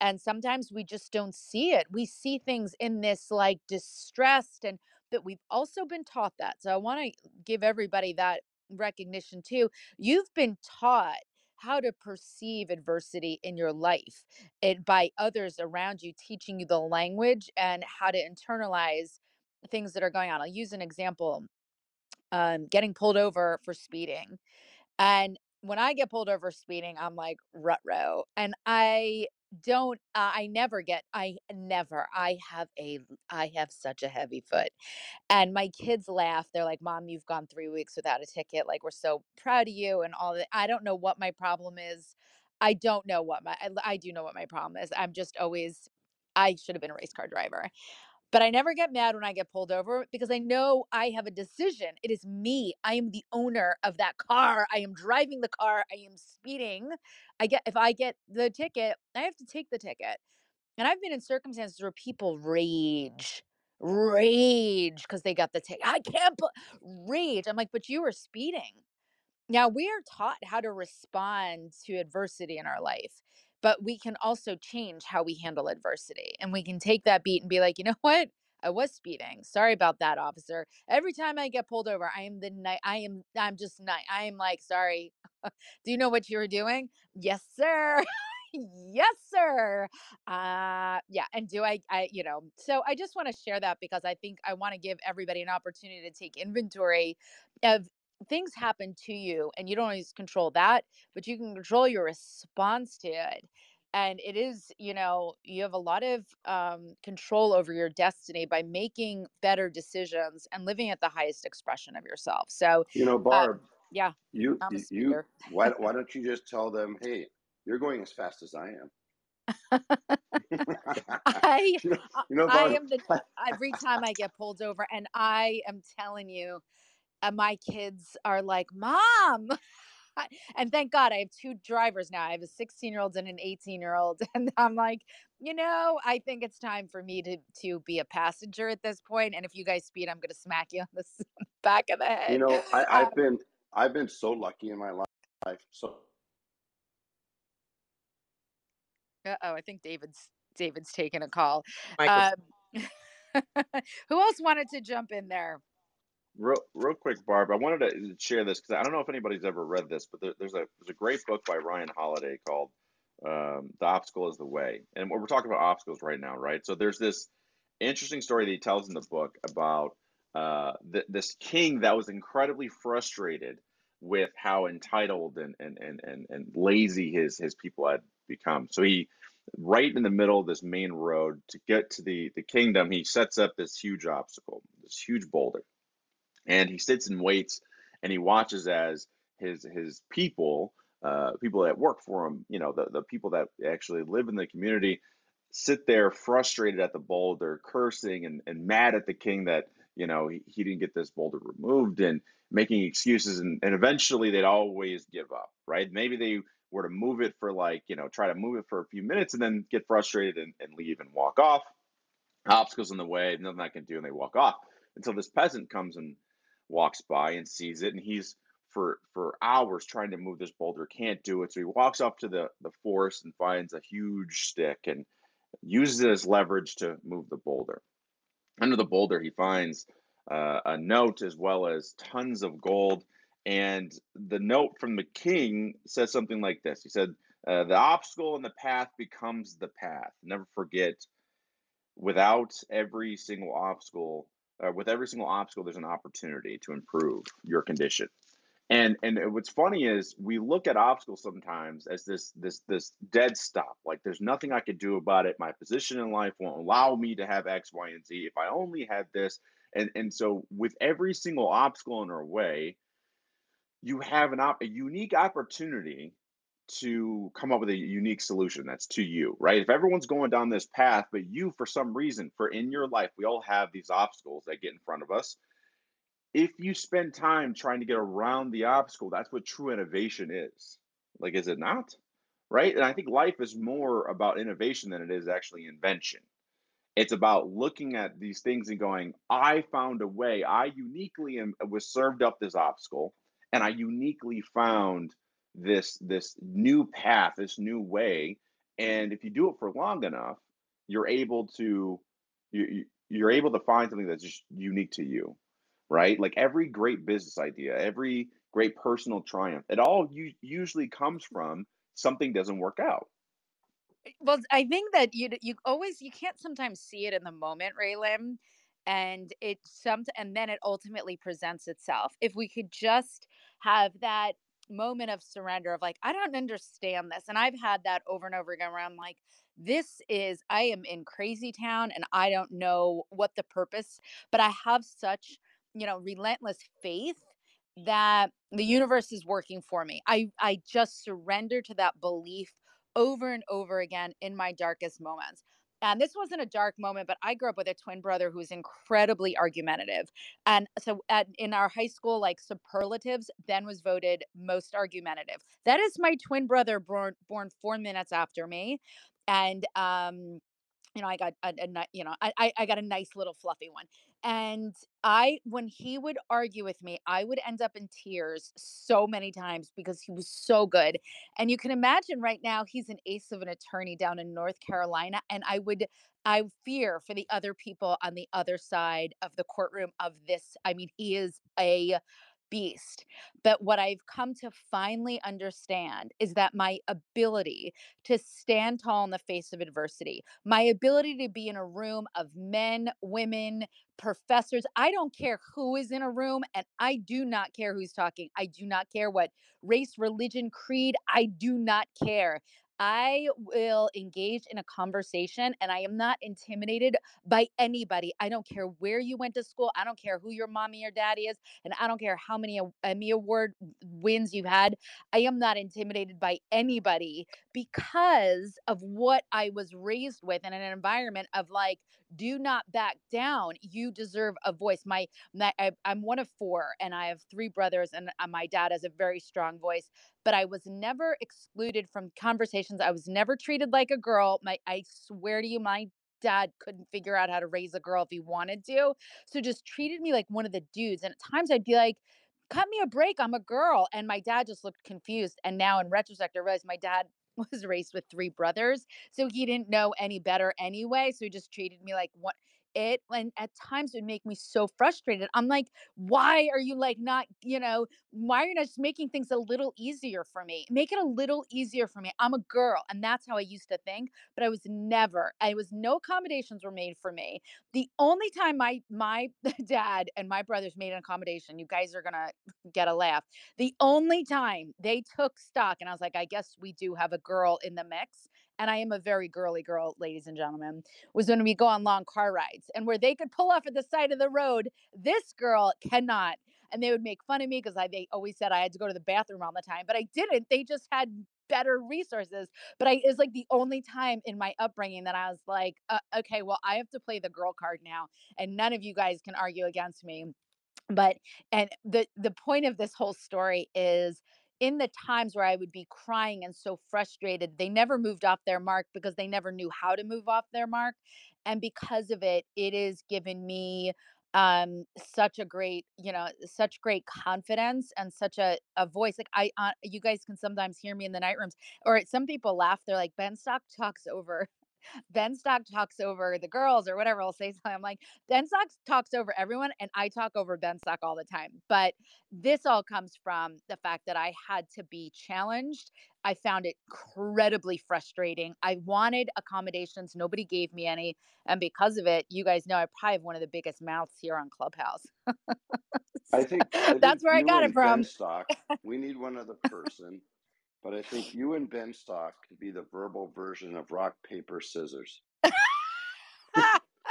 And sometimes we just don't see it. We see things in this like distressed, and that we've also been taught that. So I want to give everybody that recognition too. You've been taught how to perceive adversity in your life it by others around you teaching you the language and how to internalize things that are going on. I'll use an example. Um, getting pulled over for speeding. And when I get pulled over speeding, I'm like, rut row. And I don't, uh, I never get, I never, I have a, I have such a heavy foot. And my kids laugh. They're like, Mom, you've gone three weeks without a ticket. Like, we're so proud of you and all that. I don't know what my problem is. I don't know what my, I, I do know what my problem is. I'm just always, I should have been a race car driver. But I never get mad when I get pulled over because I know I have a decision. It is me. I am the owner of that car. I am driving the car. I am speeding. I get if I get the ticket, I have to take the ticket. And I've been in circumstances where people rage, rage because they got the ticket. I can't bu- rage. I'm like, but you were speeding. Now, we are taught how to respond to adversity in our life, but we can also change how we handle adversity. And we can take that beat and be like, you know what? I was speeding. Sorry about that, officer. Every time I get pulled over, I am the night. I am. I'm just night. I am like, sorry. Do you know what you were doing? Yes, sir. yes, sir. Uh, yeah. And do I? I, you know. So I just want to share that because I think I want to give everybody an opportunity to take inventory of things happen to you and you don't always control that but you can control your response to it. And it is you know you have a lot of um, control over your destiny by making better decisions and living at the highest expression of yourself. So You know, uh, Barb, yeah you you why why don't you just tell them, hey, you're going as fast as I am. i you know, i you know, I am the every time i get pulled over and i am telling you my kids are like mom and thank God I have two drivers now. I have a 16 year old and an 18 year old. And I'm like, you know, I think it's time for me to to be a passenger at this point. And if you guys speed, I'm gonna smack you on the back of the head. You know, I, Um, I've been I've been so lucky in my life. So uh oh, I think David's David's taking a call. Um, who else wanted to jump in there? Real, real quick, Barb. I wanted to share this because I don't know if anybody's ever read this, but there, there's a there's a great book by Ryan Holiday called um, "The Obstacle Is the Way," and we're talking about obstacles right now, right? So there's this interesting story that he tells in the book about uh, th- this king that was incredibly frustrated with how entitled and and, and, and and lazy his his people had become. So he, right in the middle of this main road to get to the the kingdom, he sets up this huge obstacle, this huge boulder and he sits and waits and he watches as his his people uh, people that work for him you know the, the people that actually live in the community sit there frustrated at the boulder cursing and, and mad at the king that you know he, he didn't get this boulder removed and making excuses and, and eventually they'd always give up right? Maybe they were to move it for like you know try to move it for a few minutes and then get frustrated and, and leave and walk off. Obstacles in the way, nothing I can do, and they walk off. Until this peasant comes and walks by and sees it, and he's for for hours trying to move this boulder, can't do it. So he walks up to the the forest and finds a huge stick and uses it as leverage to move the boulder. Under the boulder, he finds uh, a note as well as tons of gold. And the note from the king says something like this. He said, uh, "The obstacle in the path becomes the path. Never forget without every single obstacle uh, with every single obstacle there's an opportunity to improve your condition. And and what's funny is we look at obstacles sometimes as this this this dead stop. Like there's nothing i could do about it. My position in life won't allow me to have x y and z. If i only had this and and so with every single obstacle in our way you have an op- a unique opportunity to come up with a unique solution that's to you, right? If everyone's going down this path, but you, for some reason, for in your life, we all have these obstacles that get in front of us. If you spend time trying to get around the obstacle, that's what true innovation is. Like, is it not? Right. And I think life is more about innovation than it is actually invention. It's about looking at these things and going, I found a way. I uniquely am, was served up this obstacle, and I uniquely found this this new path, this new way. And if you do it for long enough, you're able to you you're able to find something that's just unique to you, right? Like every great business idea, every great personal triumph, it all u- usually comes from something doesn't work out. Eh, well, I think that you you always you can't sometimes see it in the moment, Raylan, and it some and then it ultimately presents itself. If we could just have that moment of surrender of like I don't understand this, and I've had that over and over again where I'm like, this is I am in crazy town and I don't know what the purpose, but I have such you know relentless faith that the universe is working for me. I I just surrender to that belief over and over again in my darkest moments. And this wasn't a dark moment, but I grew up with a twin brother who was incredibly argumentative. And so at, in our high school, like superlatives, then was voted most argumentative. That is my twin brother born, born four minutes after me. And um, you know, I got a, a you know, I I got a nice little fluffy one. And I, when he would argue with me, I would end up in tears so many times because he was so good. And you can imagine right now, he's an ace of an attorney down in North Carolina. And I would, I fear for the other people on the other side of the courtroom of this. I mean, he is a beast. But what I've come to finally understand is that my ability to stand tall in the face of adversity, my ability to be in a room of men, women, professors, I don't care who is in a room, and I do not care who's talking. I do not care what race, religion, creed, I do not care. I will engage in a conversation and I am not intimidated by anybody. I don't care where you went to school. I don't care who your mommy or daddy is. And I don't care how many Emmy Award wins you've had. I am not intimidated by anybody because of what I was raised with in an environment of like, do not back down. You deserve a voice. My, my I, am one of four and I have three brothers, and uh, my dad has a very strong voice but I was never excluded from conversations. I was never treated like a girl. My I swear to you, my dad couldn't figure out how to raise a girl if he wanted to. So just treated me like one of the dudes. And at times I'd be like, cut me a break. I'm a girl. And my dad just looked confused. And now in retrospect, I realized my dad was raised with three brothers. So he didn't know any better anyway. So he just treated me like one it and at times it would make me so frustrated. I'm like why are you like not you know why are you not just making things a little easier for me? Make it a little easier for me. I'm a girl and that's how i used to think but i was never i was no accommodations were made for me. The only time my my dad and my brothers made an accommodation you guys are gonna get a laugh. The only time they took stock and i was like i guess we do have a girl in the mix and I am a very girly girl, ladies and gentlemen, was when we go on long car rides and where they could pull off at the side of the road. This girl cannot. And they would make fun of me because I they always said I had to go to the bathroom all the time, but I didn't. They just had better resources. But I is like the only time in my upbringing that I was like, uh, okay, well, I have to play the girl card now, and none of you guys can argue against me. But and the the point of this whole story is in the times where I would be crying and so frustrated, they never moved off their mark because they never knew how to move off their mark. And because of it, it has given me um such a great you know such great confidence and such a, a voice like i uh, you guys can sometimes hear me in the night rooms or some people laugh they're like Benstock talks over Benstock talks over the girls or whatever. I'll say something. I'm like, Benstock talks over everyone, and I talk over Benstock all the time. But this all comes from the fact that I had to be challenged. I found it incredibly frustrating. I wanted accommodations, nobody gave me any. And because of it, you guys know I probably have one of the biggest mouths here on Clubhouse. I think, I that's think where I got it from. Benstock, we need one other person but I think you and Benstock could be the verbal version of rock, paper, scissors.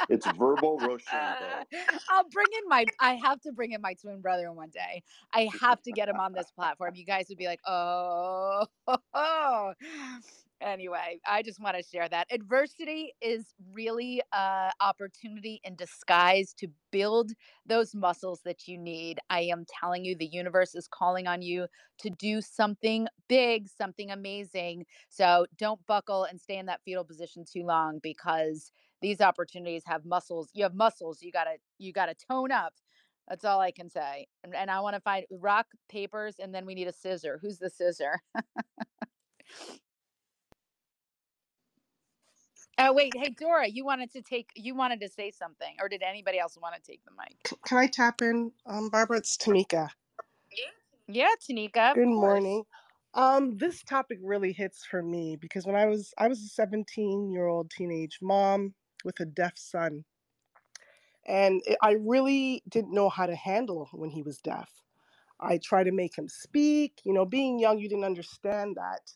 it's verbal Rochambeau. I'll bring in my. I have to bring in my twin brother one day. I have to get him on this platform. You guys would be like, oh, oh, so anyway, I just want to share that. Adversity is really a opportunity in disguise to build those muscles that you need. I am telling you the universe is calling on you to do something big, something amazing. So don't buckle and stay in that fetal position too long because these opportunities have muscles. You have muscles. You got to you got to tone up. That's all I can say. And, and I want to find rock papers and then we need a scissor. Who's the scissor? Oh wait, hey Dora, you wanted to take you wanted to say something, or did anybody else want to take the mic? Can I tap in? Um, Barbara, it's Tamika. Yeah, Tanika. Good morning. Um, this topic really hits for me because when I was I was a 17 year old teenage mom with a deaf son, and it- I really didn't know how to handle when he was deaf. I tried to make him speak. You know, being young, you didn't understand that.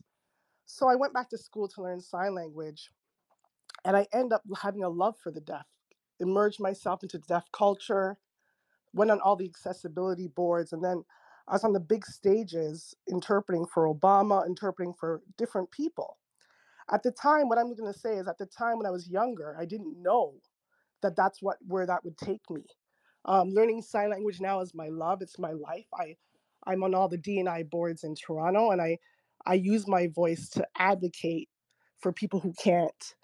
So I went back to school to learn sign language, and I end up having a love for the deaf. Immersed myself into deaf culture, went on all the accessibility boards, and then I was on the big stages interpreting for Obama, interpreting for different people. At the time, what I'm going to say is at the time when I was younger, I didn't know that that's what where that would take me. Um, learning sign language now is my love. It's my life. I I'm on all the DNI boards in Toronto, and I I use my voice to advocate for people who can't.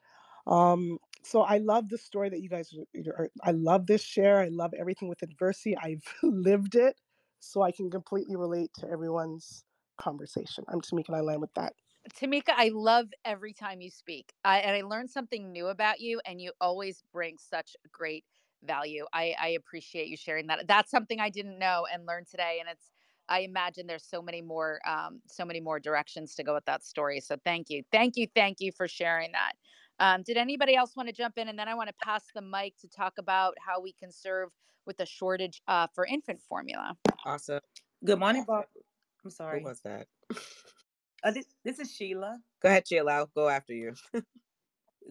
Um, so I love the story that you guys. are- I love this share. I love everything with adversity. I've lived it, so I can completely relate to everyone's conversation. I'm Tamika, and I land with that. Tamika, I love every time you speak. I, and I learned something new about you, and you always bring such great value. I, I appreciate you sharing that. That's something I didn't know and learned today. And it's, I imagine there's so many more, um, so many more directions to go with that story. So thank you, thank you, thank you for sharing that. Um, did anybody else want to jump in? And then I want to pass the mic to talk about how we can serve with the shortage uh, for infant formula. Awesome. Good morning, Bob. I'm sorry. Who was that? Uh, this, this is Sheila. Go ahead, Sheila. I'll go after you.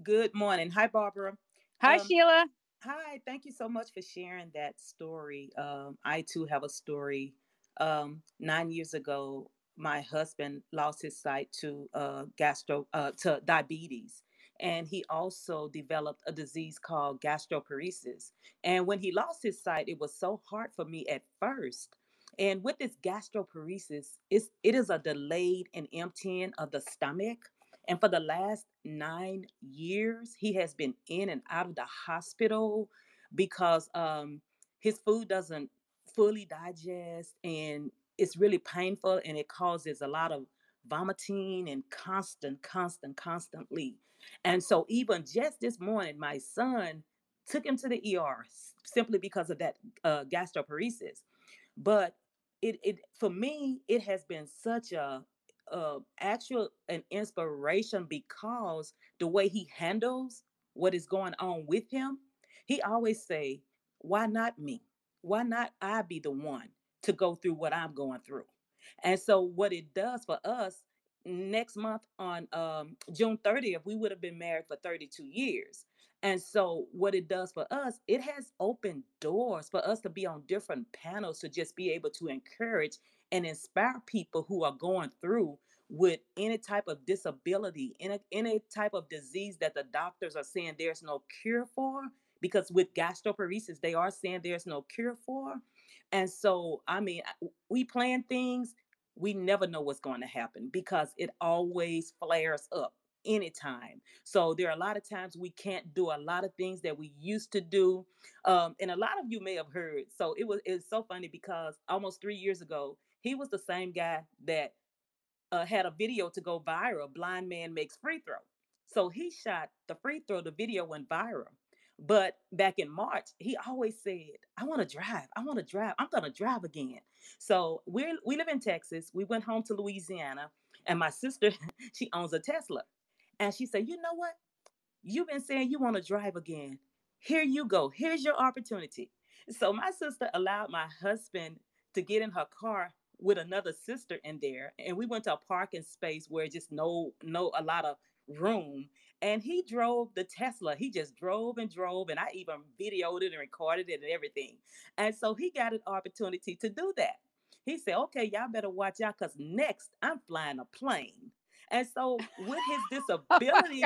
Good morning. Hi, Barbara. Hi, Um, Sheila. Hi, thank you so much for sharing that story. Um, I too have a story. Um, nine years ago, my husband lost his sight to uh, gastro uh, to diabetes, and he also developed a disease called gastroparesis. And when he lost his sight, it was so hard for me at first. And with this gastroparesis, it's, it is a delayed and emptying of the stomach. And for the last nine years, he has been in and out of the hospital because um, his food doesn't fully digest and it's really painful and it causes a lot of vomiting and constant, constant, constantly. And so, even just this morning, my son took him to the ER simply because of that uh, gastroparesis. But it, it for me, it has been such a actual an inspiration because the way he handles what is going on with him he always say why not me why not i be the one to go through what i'm going through and so what it does for us next month on um, june 30th we would have been married for 32 years and so what it does for us it has opened doors for us to be on different panels to just be able to encourage and inspire people who are going through with any type of disability, any, any type of disease that the doctors are saying there's no cure for. Because with gastroparesis, they are saying there's no cure for. And so, I mean, we plan things, we never know what's going to happen because it always flares up anytime. So there are a lot of times we can't do a lot of things that we used to do. Um, and a lot of you may have heard. So it was it's so funny because almost three years ago, he was the same guy that uh, had a video to go viral. Blind man makes free throw. So he shot the free throw. The video went viral. But back in March, he always said, "I want to drive. I want to drive. I'm gonna drive again." So we we live in Texas. We went home to Louisiana, and my sister she owns a Tesla, and she said, "You know what? You've been saying you want to drive again. Here you go. Here's your opportunity. So my sister allowed my husband to get in her car with another sister in there, and we went to a parking space where just no no a lot of room. And he drove the Tesla. He just drove and drove, and I even videoed it and recorded it and everything. And so he got an opportunity to do that. He said, "Okay, y'all better watch out, cause next I'm flying a plane." And so with his oh disability,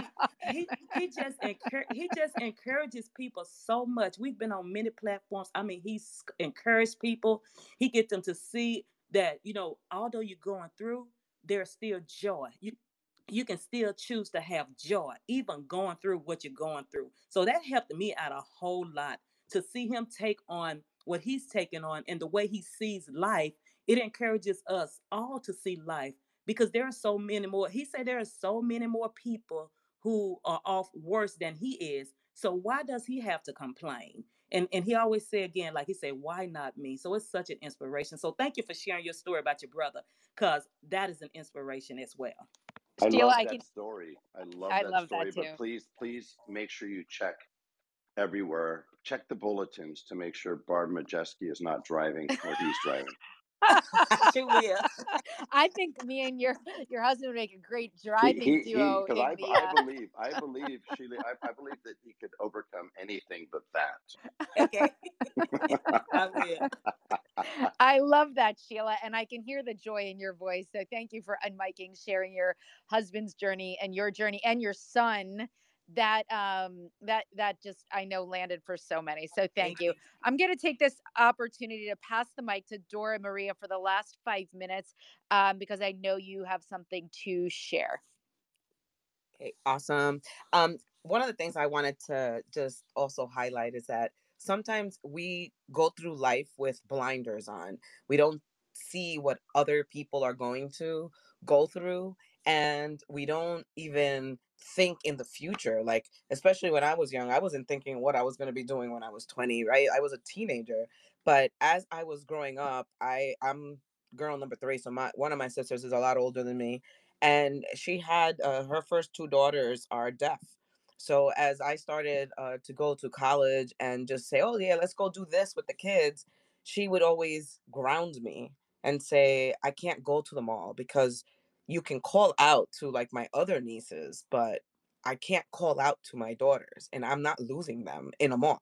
he he just encour- he just encourages people so much. We've been on many platforms. I mean, he's encouraged people. He get them to see that, you know, although you're going through, there's still joy. You you can still choose to have joy, even going through what you're going through. So that helped me out a whole lot to see him take on what he's taken on and the way he sees life. It encourages us all to see life because there are so many more. He said there are so many more people who are off worse than he is. So why does he have to complain? And and he always say again, like he said, why not me? So it's such an inspiration. So thank you for sharing your story about your brother, because that is an inspiration as well. I Sheila, love I that can. story. I love I that love story, that too. but please, please make sure you check everywhere. Check the bulletins to make sure Barb Majeski is not driving or he's driving. She will. I think me and your your husband would make a great driving he, he, duo because I. I Uh, believe, I believe, Sheila, I, I believe that he could overcome anything but that. Okay. I will. I love that, Sheila, and I can hear the joy in your voice. So thank you for unmiking, sharing your husband's journey and your journey and your son. That um that that just I know landed for so many. So thank you. I'm going to take this opportunity to pass the mic to Dora Maria for the last five minutes um, because I know you have something to share. Okay, awesome. Um, one of the things I wanted to just also highlight is that sometimes we go through life with blinders on. We don't see what other people are going to go through, and we don't even think in the future. Like, especially when I was young, I wasn't thinking what I was going to be doing when I was 20, right? I was a teenager. But as I was growing up, I I'm girl number three, so my one of my sisters is a lot older than me and she had uh, her first two daughters are deaf so as i started uh, to go to college and just say oh yeah let's go do this with the kids she would always ground me and say i can't go to the mall because you can call out to like my other nieces but i can't call out to my daughters and i'm not losing them in a mall.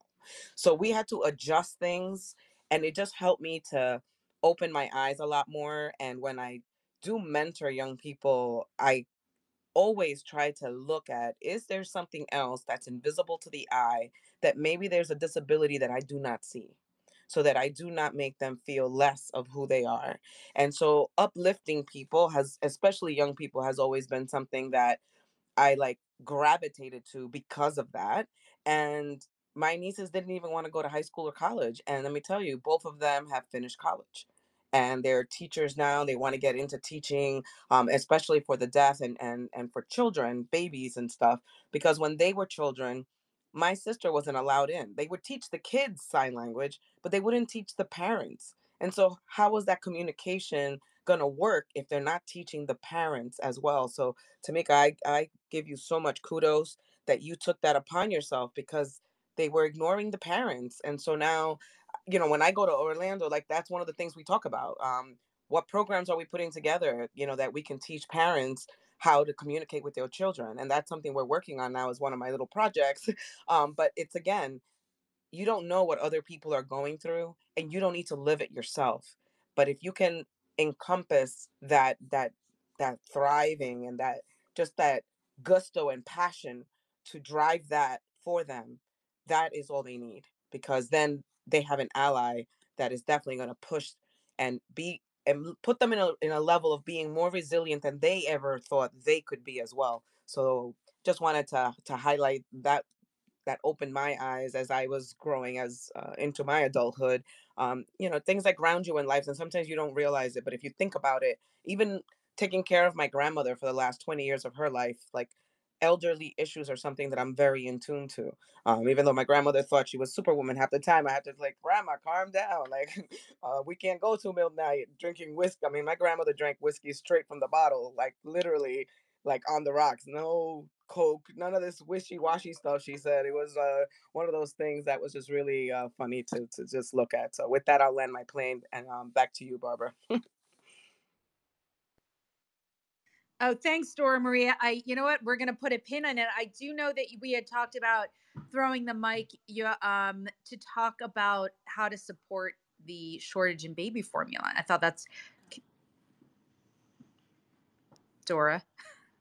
So we had to adjust things and it just helped me to open my eyes a lot more and when i do mentor young people, I always try to look at is there something else that's invisible to the eye that maybe there's a disability that I do not see so that I do not make them feel less of who they are. And so uplifting people has especially young people has always been something that I like gravitated to because of that. And my nieces didn't even want to go to high school or college. And let me tell you, both of them have finished college. And they're teachers now. They want to get into teaching, um, especially for the deaf and, and and for children, babies and stuff. Because when they were children, my sister wasn't allowed in. They would teach the kids sign language, but they wouldn't teach the parents. And so, how was that communication going to work if they're not teaching the parents as well? So, Tamika, I, I give you so much kudos that you took that upon yourself because they were ignoring the parents. And so now, you know, when I go to Orlando, like that's one of the things we talk about. Um, what programs are we putting together, you know, that we can teach parents how to communicate with their children? And that's something we're working on now as one of my little projects. Um, but it's again, you don't know what other people are going through and you don't need to live it yourself but if you can encompass that that that thriving and that just that gusto and passion to drive that for them that is all they need because then they have an ally that is definitely going to push and be and put them in a in a level of being more resilient than they ever thought they could be as well so just wanted to to highlight that that opened my eyes as I was growing as uh, into my adulthood. Um, you know, things that ground you in life, and sometimes you don't realize it, but if you think about it, even taking care of my grandmother for the last 20 years of her life, like elderly issues are something that I'm very in tune to. Um, even though my grandmother thought she was superwoman half the time, I had to like, grandma, calm down. Like, uh, we can't go to midnight drinking whiskey. I mean, my grandmother drank whiskey straight from the bottle, like literally like on the rocks. No coke, none of this wishy-washy stuff. She said it was uh, one of those things that was just really uh, funny to to just look at. So with that, I'll land my plane and um, back to you, Barbara. Oh, thanks, Dora Maria. I, you know what? We're gonna put a pin on it. I do know that we had talked about throwing the mic, you, um, to talk about how to support the shortage in baby formula. I thought that's Dora.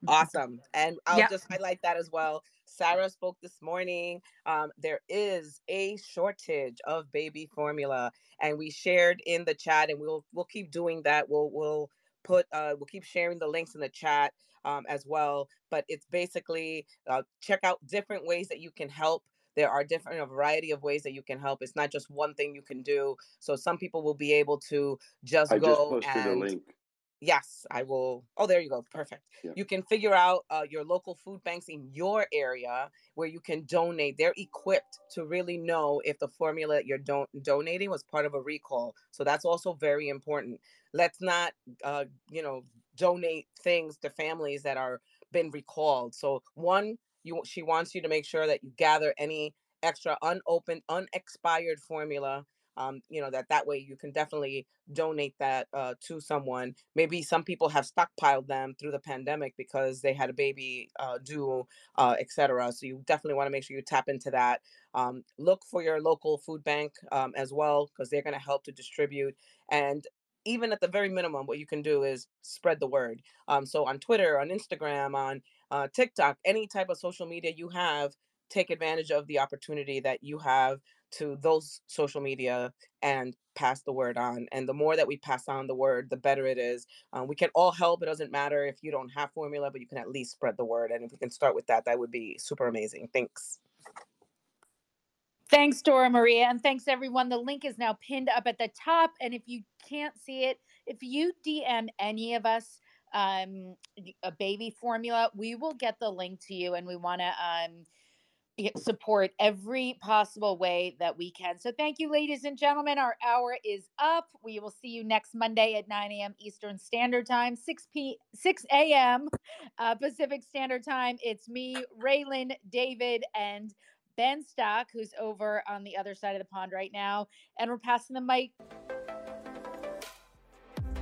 Awesome. And I'll Yep. just highlight that as well. Sarah spoke this morning. Um, there is a shortage of baby formula, and we shared in the chat, and we'll we'll keep doing that. We'll we'll put uh, we'll keep sharing the links in the chat um, as well. But it's basically uh, check out different ways that you can help. There are different a variety of ways that you can help. It's not just one thing you can do. So some people will be able to just I just go posted a and link. Yes, I will. Oh, there you go. Perfect. You can figure out uh, your local food banks in your area where you can donate. They're equipped to really know if the formula you're don- donating was part of a recall. So that's also very important. Let's not, uh, you know, donate things to families that are been recalled. So one, you she wants you to make sure that you gather any extra unopened, unexpired formula um, you know that that way you can definitely donate that uh, to someone. Maybe some people have stockpiled them through the pandemic because they had a baby uh, due uh, etc so you definitely want to make sure you tap into that. Um, look for your local food bank um, as well because they're going to help to distribute. And even at the very minimum what you can do is spread the word. Um, so on twitter on instagram on uh, tiktok any type of social media you have take advantage of the opportunity that you have to those social media and pass the word on. And the more that we pass on the word, the better it is. Um, we can all help. It doesn't matter if you don't have formula, but you can at least spread the word. And if we can start with that, that would be super amazing. Thanks. Thanks, Dora Maria, and thanks everyone. The link is now pinned up at the top, and if you can't see it, if you DM any of us um, a baby formula, we will get the link to you, and we want to um, support every possible way that we can. So, thank you, ladies and gentlemen. Our hour is up. We will see you next Monday at 9 a.m. Eastern Standard Time, 6 p 6 a.m. Uh, Pacific Standard Time. It's me, Raylan, David, and Ben Stock, who's over on the other side of the pond right now. And we're passing the mic.